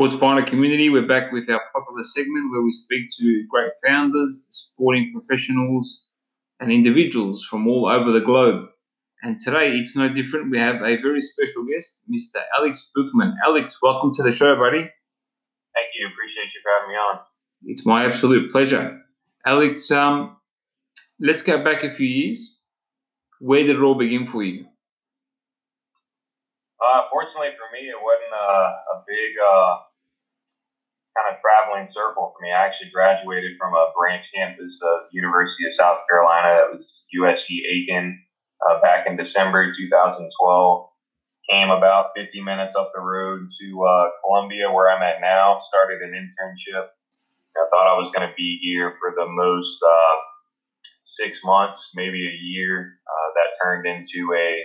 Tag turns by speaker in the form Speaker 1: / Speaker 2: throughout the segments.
Speaker 1: Sports Finder community, we're back with our popular segment where we speak to great founders, sporting professionals, and individuals from all over the globe. And today it's no different. We have a very special guest, Mr. Alex Bookman. Alex, welcome to the show, buddy.
Speaker 2: Thank you. Appreciate you for having me on.
Speaker 1: It's my absolute pleasure. Alex, um, let's go back a few years. Where did it all begin for you?
Speaker 2: Uh, fortunately for me, it wasn't a, a big uh, kind of traveling circle for me. I actually graduated from a branch campus of University of South Carolina. That was USC Aiken uh, back in December 2012. Came about 50 minutes up the road to uh, Columbia, where I'm at now. Started an internship. I thought I was going to be here for the most uh, six months, maybe a year. Uh, that turned into a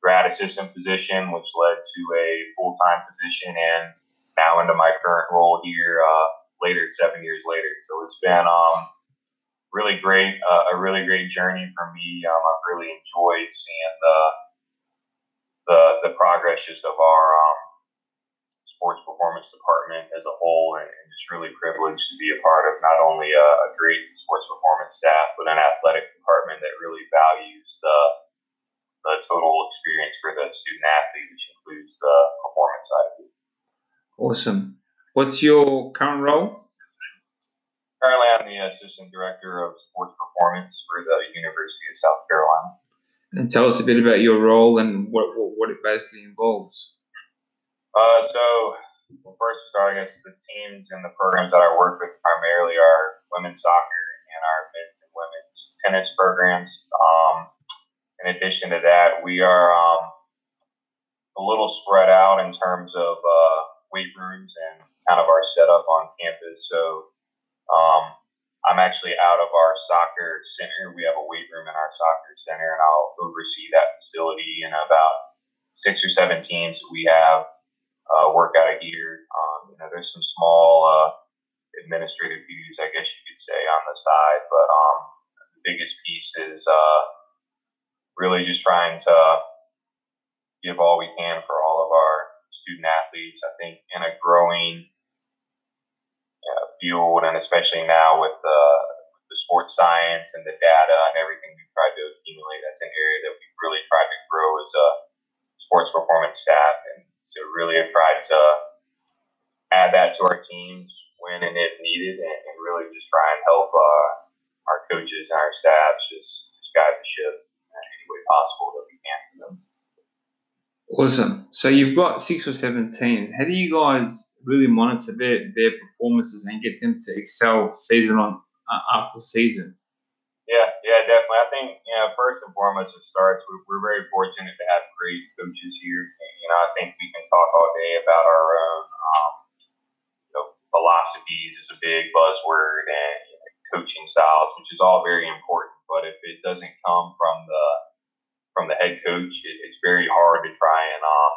Speaker 2: grad assistant position, which led to a full time position, and now into my current role here uh, later, seven years later. So it's been um, really great, uh, a really great journey for me. Um, I've really enjoyed seeing the the, the progress just of our um, sports performance department as a whole, and, and just really privileged to be a part of not only a, a great sports performance staff, but an athletic department that really values the the total experience for the student athlete, which includes the performance side of it.
Speaker 1: Awesome. What's your current role?
Speaker 2: Currently, I'm the assistant director of sports performance for the University of South Carolina.
Speaker 1: And tell us a bit about your role and what, what, what it basically involves.
Speaker 2: Uh, so, well, first to start, I guess the teams and the programs that I work with primarily are women's soccer and our men's and women's tennis programs. Um, in addition to that, we are um, a little spread out in terms of uh, weight rooms and kind of our setup on campus. So um, I'm actually out of our soccer center. We have a weight room in our soccer center, and I'll oversee that facility and about six or seven teams we have uh, work out of here. Um, you know, there's some small uh, administrative duties, I guess you could say, on the side, but um, the biggest piece is uh, really just trying to give all we can for all of our student athletes. I think in a growing uh, field, and especially now with the, the sports science and the data and everything we've tried to accumulate, that's an area that we've really tried to grow as a sports performance staff. And so, really, have tried to add that to our teams when and if needed, and, and really just try and help uh, our coaches and our staffs just, just guide the ship any way possible that we can for them.
Speaker 1: Awesome. So you've got six or seven teams. How do you guys really monitor their, their performances and get them to excel season on uh, after season?
Speaker 2: Yeah, yeah, definitely. I think you know first and foremost it starts. We're, we're very fortunate to have great coaches here. And, you know, I think we can talk all day about our own um, you know, philosophies is a big buzzword and you know, coaching styles, which is all very important. But if it doesn't come from the from the head coach, it, it's very hard to try and um,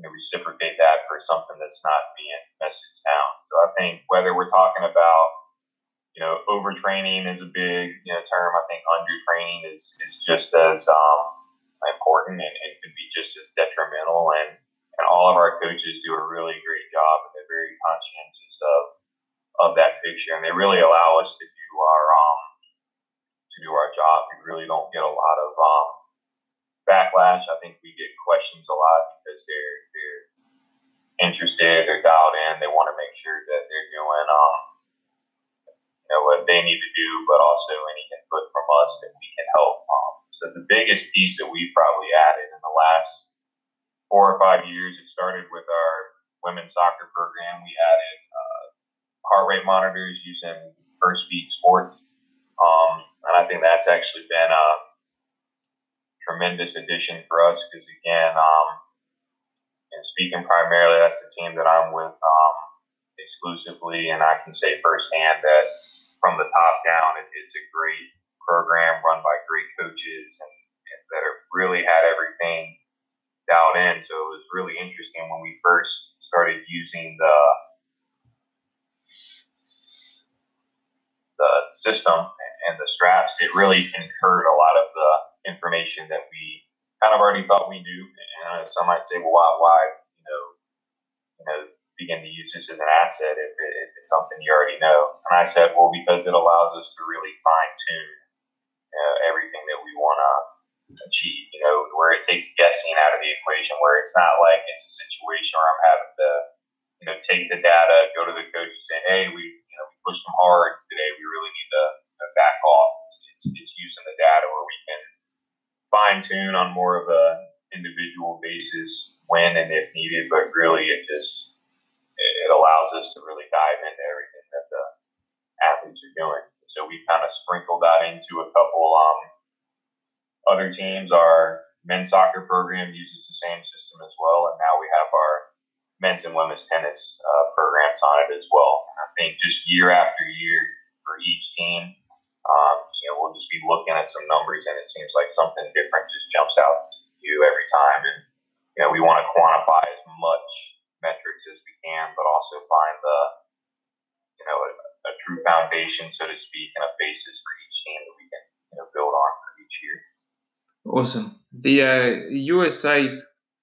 Speaker 2: you know, reciprocate that for something that's not being messaged down. So I think whether we're talking about you know overtraining is a big you know term. I think undertraining is is just as um, important and, and can be just as detrimental. And and all of our coaches do a really great job, and they're very conscientious of of that picture, and they really allow us to do our um, to do our job. We really don't get a lot of um, backlash. I think we get questions a lot because they're they're interested, they're dialed in, they want to make sure that they're doing um, you know what they need to do, but also any input from us that we can help. Um, so the biggest piece that we've probably added in the last four or five years, it started with our women's soccer program. We added uh, heart rate monitors using Firstbeat Sports. Um, and I think that's actually been a tremendous addition for us because, again, um, and speaking primarily, that's the team that I'm with um, exclusively, and I can say firsthand that from the top down, it, it's a great program run by great coaches and, and that have really had everything dialed in. So it was really interesting when we first started using the the system and the straps. It really incurred a lot of the information that we kind of already thought we knew. And uh, some might say, well, why, why, you know, you know, begin to use this as an asset if, it, if it's something you already know? And I said, well, because it allows us to really fine tune you know, everything that we want to achieve, you know, where it takes guessing out of the equation, where it's not like it's a situation where I'm having to, you know, take the data, go to the coach and say, hey, we, pushed them hard today. We really need to, back off. It's, it's using the data where we can fine tune on more of a individual basis when and if needed, but really it just, it allows us to really dive into everything that the athletes are doing. So we kind of sprinkled that into a couple, um, other teams, our men's soccer program uses the same system as well, and now we have our men's and women's tennis uh, programs on it as well. And I think just year after year for each team, um, you know, we'll just be looking at some numbers, and it seems like something different just jumps out to you every time. And you know, we want to quantify as much metrics as we can, but also find the you know a, a true foundation, so to speak, and a basis for each team that we can you know build on for each year.
Speaker 1: Awesome. The uh, USA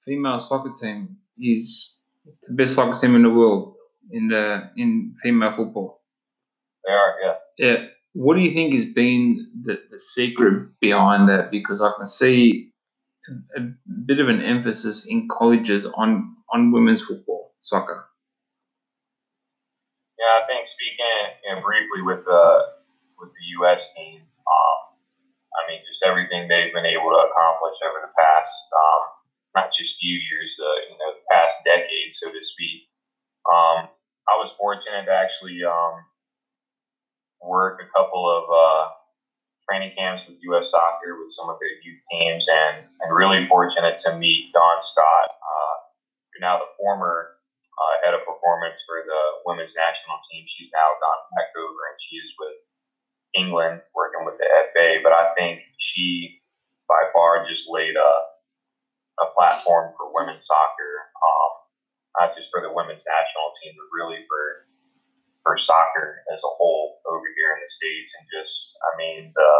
Speaker 1: female soccer team is the best soccer team in the world in the in female football.
Speaker 2: They are, yeah.
Speaker 1: Yeah. What do you think has been the, the secret behind that? Because I can see a, a bit of an emphasis in colleges on on women's football, soccer.
Speaker 2: Yeah, I think speaking you know, briefly with the with the U.S. team, um, I mean, just everything they've been able to accomplish over the past, um, not just few years, uh, you know, the past decade, so to speak. Um, I was fortunate to actually um, work a couple of uh, training camps with U.S. Soccer with some of their youth teams, and, and really fortunate to meet Dawn Scott, uh, now the former uh, head of performance for the women's national team. She's now gone back over, and she is with England working with the FA, but I think she by far just laid a, a platform for women's soccer, um, not just for the women's national team, but really for for soccer as a whole over here in the states. And just, I mean, the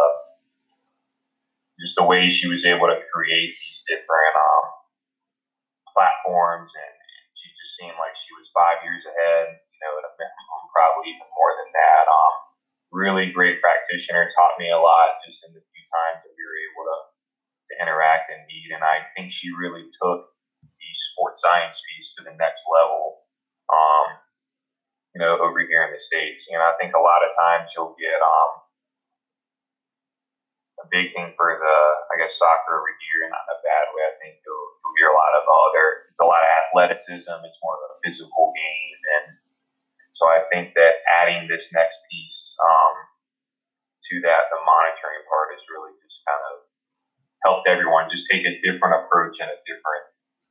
Speaker 2: just the way she was able to create these different um, platforms, and, she just seemed like she was five years ahead. You know, at a minimum, probably even more than that. Um, really great practitioner, taught me a lot just in the few times that we were able to, to interact and meet. And I think she really took the sports science piece to the next level, um, you know, over here in the States. You know, I think a lot of times you'll get um, a big thing for the, I guess, soccer over here, not in a bad way. I think you'll, you'll hear a lot of, oh, there, it's a lot of athleticism, it's more of a physical game. And so I think that adding this next piece um, to that, the monitoring part, has really just kind of helped everyone just take a different approach and a different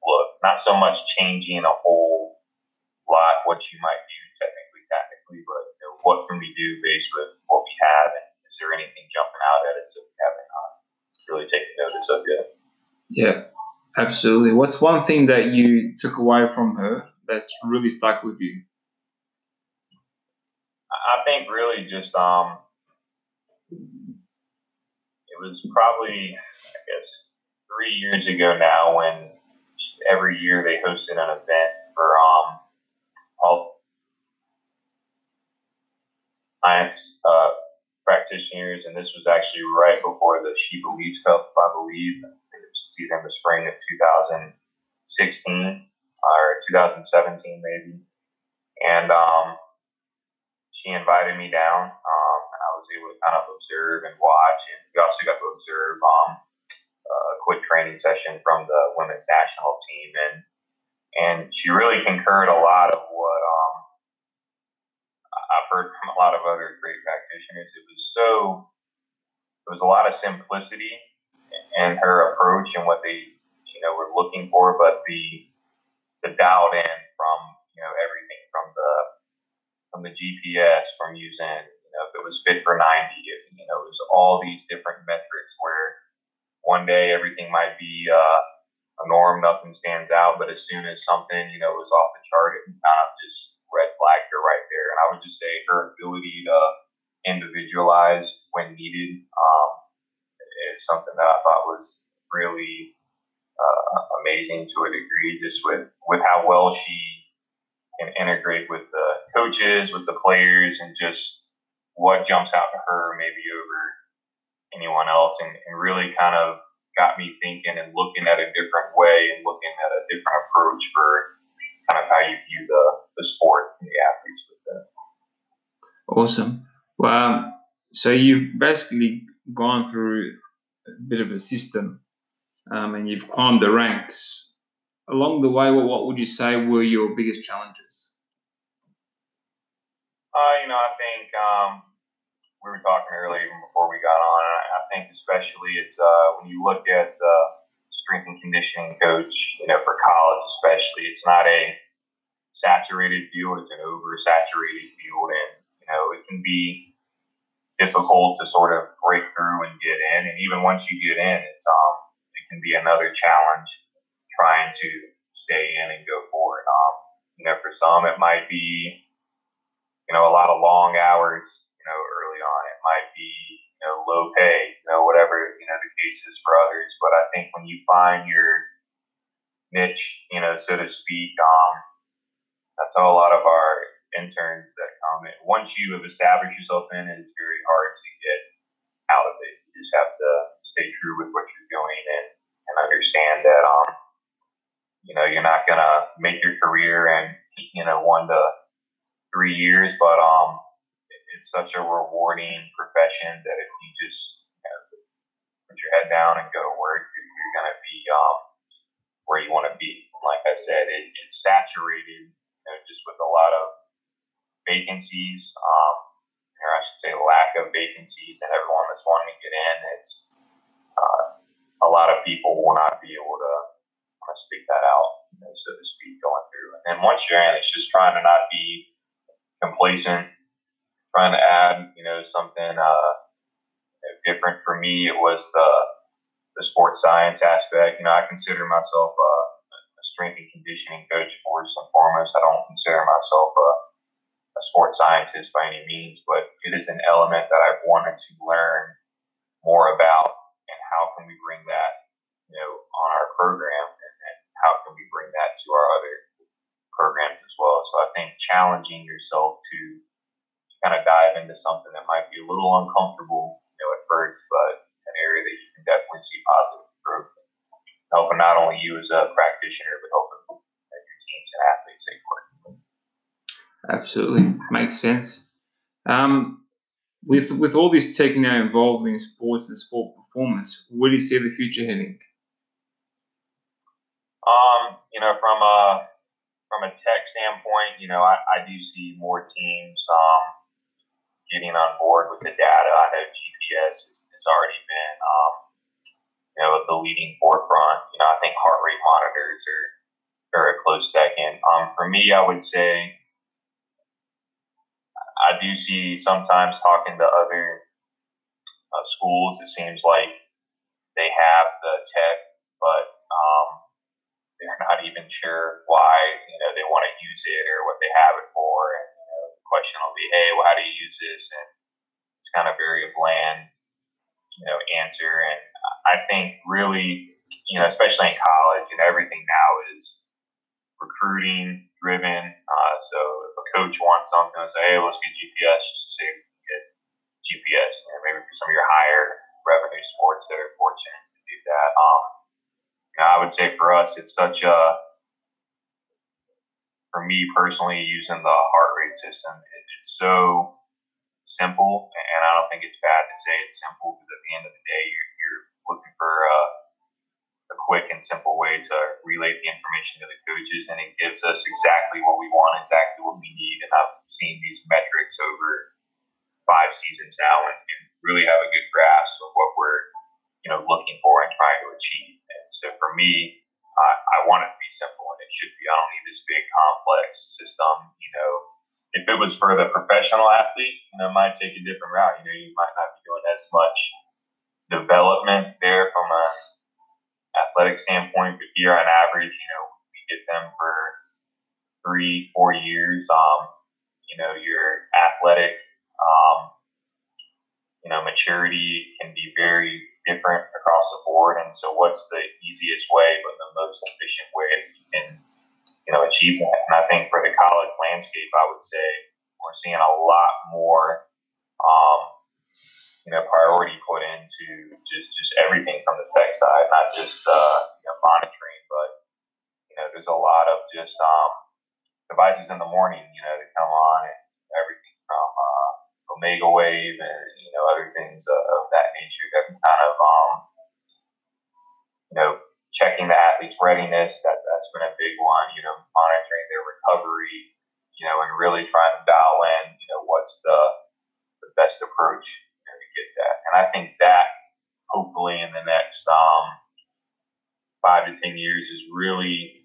Speaker 2: look. Not so much changing a whole lot what you might do technically, tactically, but you know, what can we do based with what we have, and is there anything jumping out at us that we haven't uh, really taken notice of yet?
Speaker 1: Yeah, absolutely. What's one thing that you took away from her that's really stuck with you?
Speaker 2: I think really just um, it was probably I guess three years ago now when every year they hosted an event for um all science uh, practitioners, and this was actually right before the SheBelieves Cup, I believe. It was in the spring of 2016 or 2017 maybe, and um she invited me down, um, and I was able to kind of observe and watch. And we also got to observe um, a quick training session from the women's national team, and and she really concurred a lot of what um, I've heard from a lot of other great practitioners. It was so there was a lot of simplicity in her approach and what they you know were looking for, but the the dialed in from you know everything from the from the GPS, from using you know if it was fit for 90, if, you know it was all these different metrics one day everything might be uh, a norm, nothing stands out, but as soon as something you know was off the chart, it kind of just red flagged her right there. And I would just say her ability to individualize when needed um, is something that I thought was really uh, amazing to a degree, just with, with how well she can integrate with the coaches, with the players, and just what jumps out to her maybe over anyone else, and, and really kind of got me thinking and looking at a different way and looking at a different approach for kind of how you view the, the sport and the athletes with that.
Speaker 1: Awesome. Well, so you've basically gone through a bit of a system um, and you've climbed the ranks. Along the way, what, what would you say were your biggest challenges?
Speaker 2: Uh, you know, I think um, we were talking earlier even before we got on. I, I think especially it's uh, when you look at the strength and conditioning coach, you know, for college especially, it's not a saturated field; it's an oversaturated field, and you know, it can be difficult to sort of break through and get in. And even once you get in, it's um, it can be another challenge trying to stay in and go forward. Um, you know, for some, it might be, you know, a lot of long hours, you know, early on. It might be, you know, low pay, you know, whatever, you know, the case is for others. But I think when you find your niche, you know, so to speak, um, that's how a lot of our interns that come in. Once you have established yourself in, it's very hard to get out of it. You just have to stay true with what you're doing and and understand that um, you know, you're not gonna make your career in you know one to three years, but um, it's such a rewarding profession that if you just put your head down and go to work, you're, you're gonna be um, where you want to be. Like I said, it, it's saturated, you know, just with a lot of vacancies, um, or I should say, lack of vacancies, and everyone that's wanting to get in. It's uh, a lot of people will not be able to kind of stick that out, you know, so to speak, going through. And then once you're in, it's just trying to not be complacent, trying to add, you know, something uh, different. For me, it was the the sports science aspect. You know, I consider myself a, a strength and conditioning coach first and foremost. I don't consider myself a, a sports scientist by any means, but it is an element that I've wanted to learn more about and how can we bring that, you know, on our program, and, and how can we bring that to our other programs as well. So I think challenging yourself to kind of dive into something that might be a little uncomfortable, at first, but an area that you can definitely see positive growth, helping not only you as a practitioner, but helping your teams and athletes you're with.
Speaker 1: Absolutely, makes sense. Um, with with all this tech now involved in sports and sport performance, where do you see the future heading?
Speaker 2: Um, you know, from a from a tech standpoint, you know, I, I do see more teams um, getting on board with the data. I know GPS has, has already been, um, you know, the leading forefront. You know, I think heart rate monitors are are a close second. Um, for me, I would say I do see sometimes talking to other uh, schools, it seems like they have the tech, but um, they're not even sure why you know they want to use it or what they have it for. And you know, the question will be, hey, well, how do you use this? And kind of very bland, you know, answer. And I think really, you know, especially in college, you know, everything now is recruiting driven. Uh, so if a coach wants something, and say, hey, let's get GPS, just to say get GPS. You know, maybe for some of your higher revenue sports that are fortunate to do that. Um, you know, I would say for us, it's such a for me personally, using the heart rate system, it, it's so simple, and I don't think it's bad to say it's simple because at the end of the day, you're, you're looking for a a quick and simple way to relay the information to the coaches, and it gives us exactly what we want, exactly what we need. And I've seen these metrics over five seasons now, and, and really have a good grasp of what we're, you know, looking for and trying to achieve. And so for me, I, I want it to be simple, and it should be. I don't need this big complex system. You know, if it was for the professional athlete, you know, it might take a different route. You know, you might not be doing as much development there from a athletic standpoint, but here on average, you know, we get them for three, four years. Um, you know, your athletic, um, you know, maturity can be very different across the board. And so, what's the easiest way, but the most efficient way that you know, achieve that? And I think for the college landscape, I would say we're seeing a lot more, um, you know, priority put into just just everything from the tech side, not just uh, you know, monitoring, but you know, there's a lot of just um, devices in the morning, you know, that come on and everything from uh, Omegawave and you know other things of that nature that kind of um, you know checking the athlete's readiness. That that's been a big one. You know, monitoring their recovery. You know, and really trying to dial in. You know, what's the the best approach you know, to get that. And I think that hopefully in the next um, five to ten years is really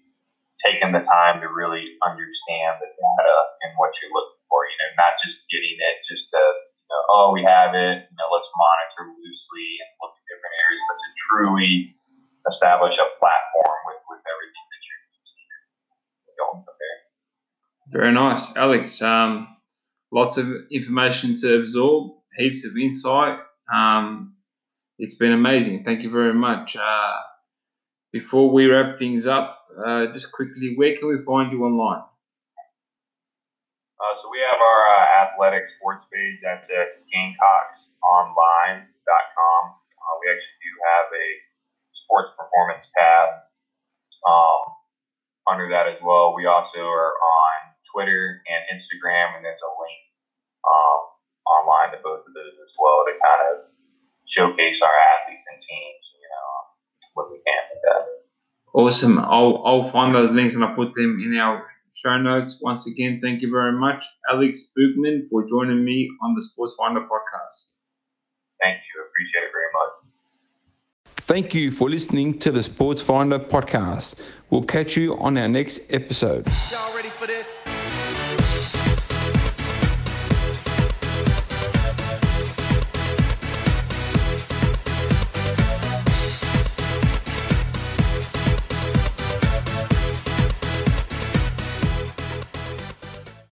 Speaker 2: taking the time to really understand the data and what you're looking for. You know, not just getting it just to you know, oh, we have it. You know, let's monitor loosely and look at different areas, but to truly establish a platform with with everything that you're using.
Speaker 1: Very nice, Alex. Um, lots of information to absorb, heaps of insight. Um, it's been amazing. Thank you very much. Uh, before we wrap things up, uh, just quickly, where can we find you online?
Speaker 2: Uh, so we have our uh, athletic sports page. That's at GamecocksOnline.com. Uh, we actually do have a sports performance tab um, under that as well. We also are on Twitter and Instagram, and there's a link um, online to both of those as well to kind of showcase our athletes and teams, you know, what we can with that.
Speaker 1: Awesome. I'll, I'll find those links and I'll put them in our show notes. Once again, thank you very much, Alex Bookman, for joining me on the Sports Finder podcast.
Speaker 2: Thank you. Appreciate it very much.
Speaker 3: Thank you for listening to the Sports Finder podcast. We'll catch you on our next episode.
Speaker 4: Y'all ready for this?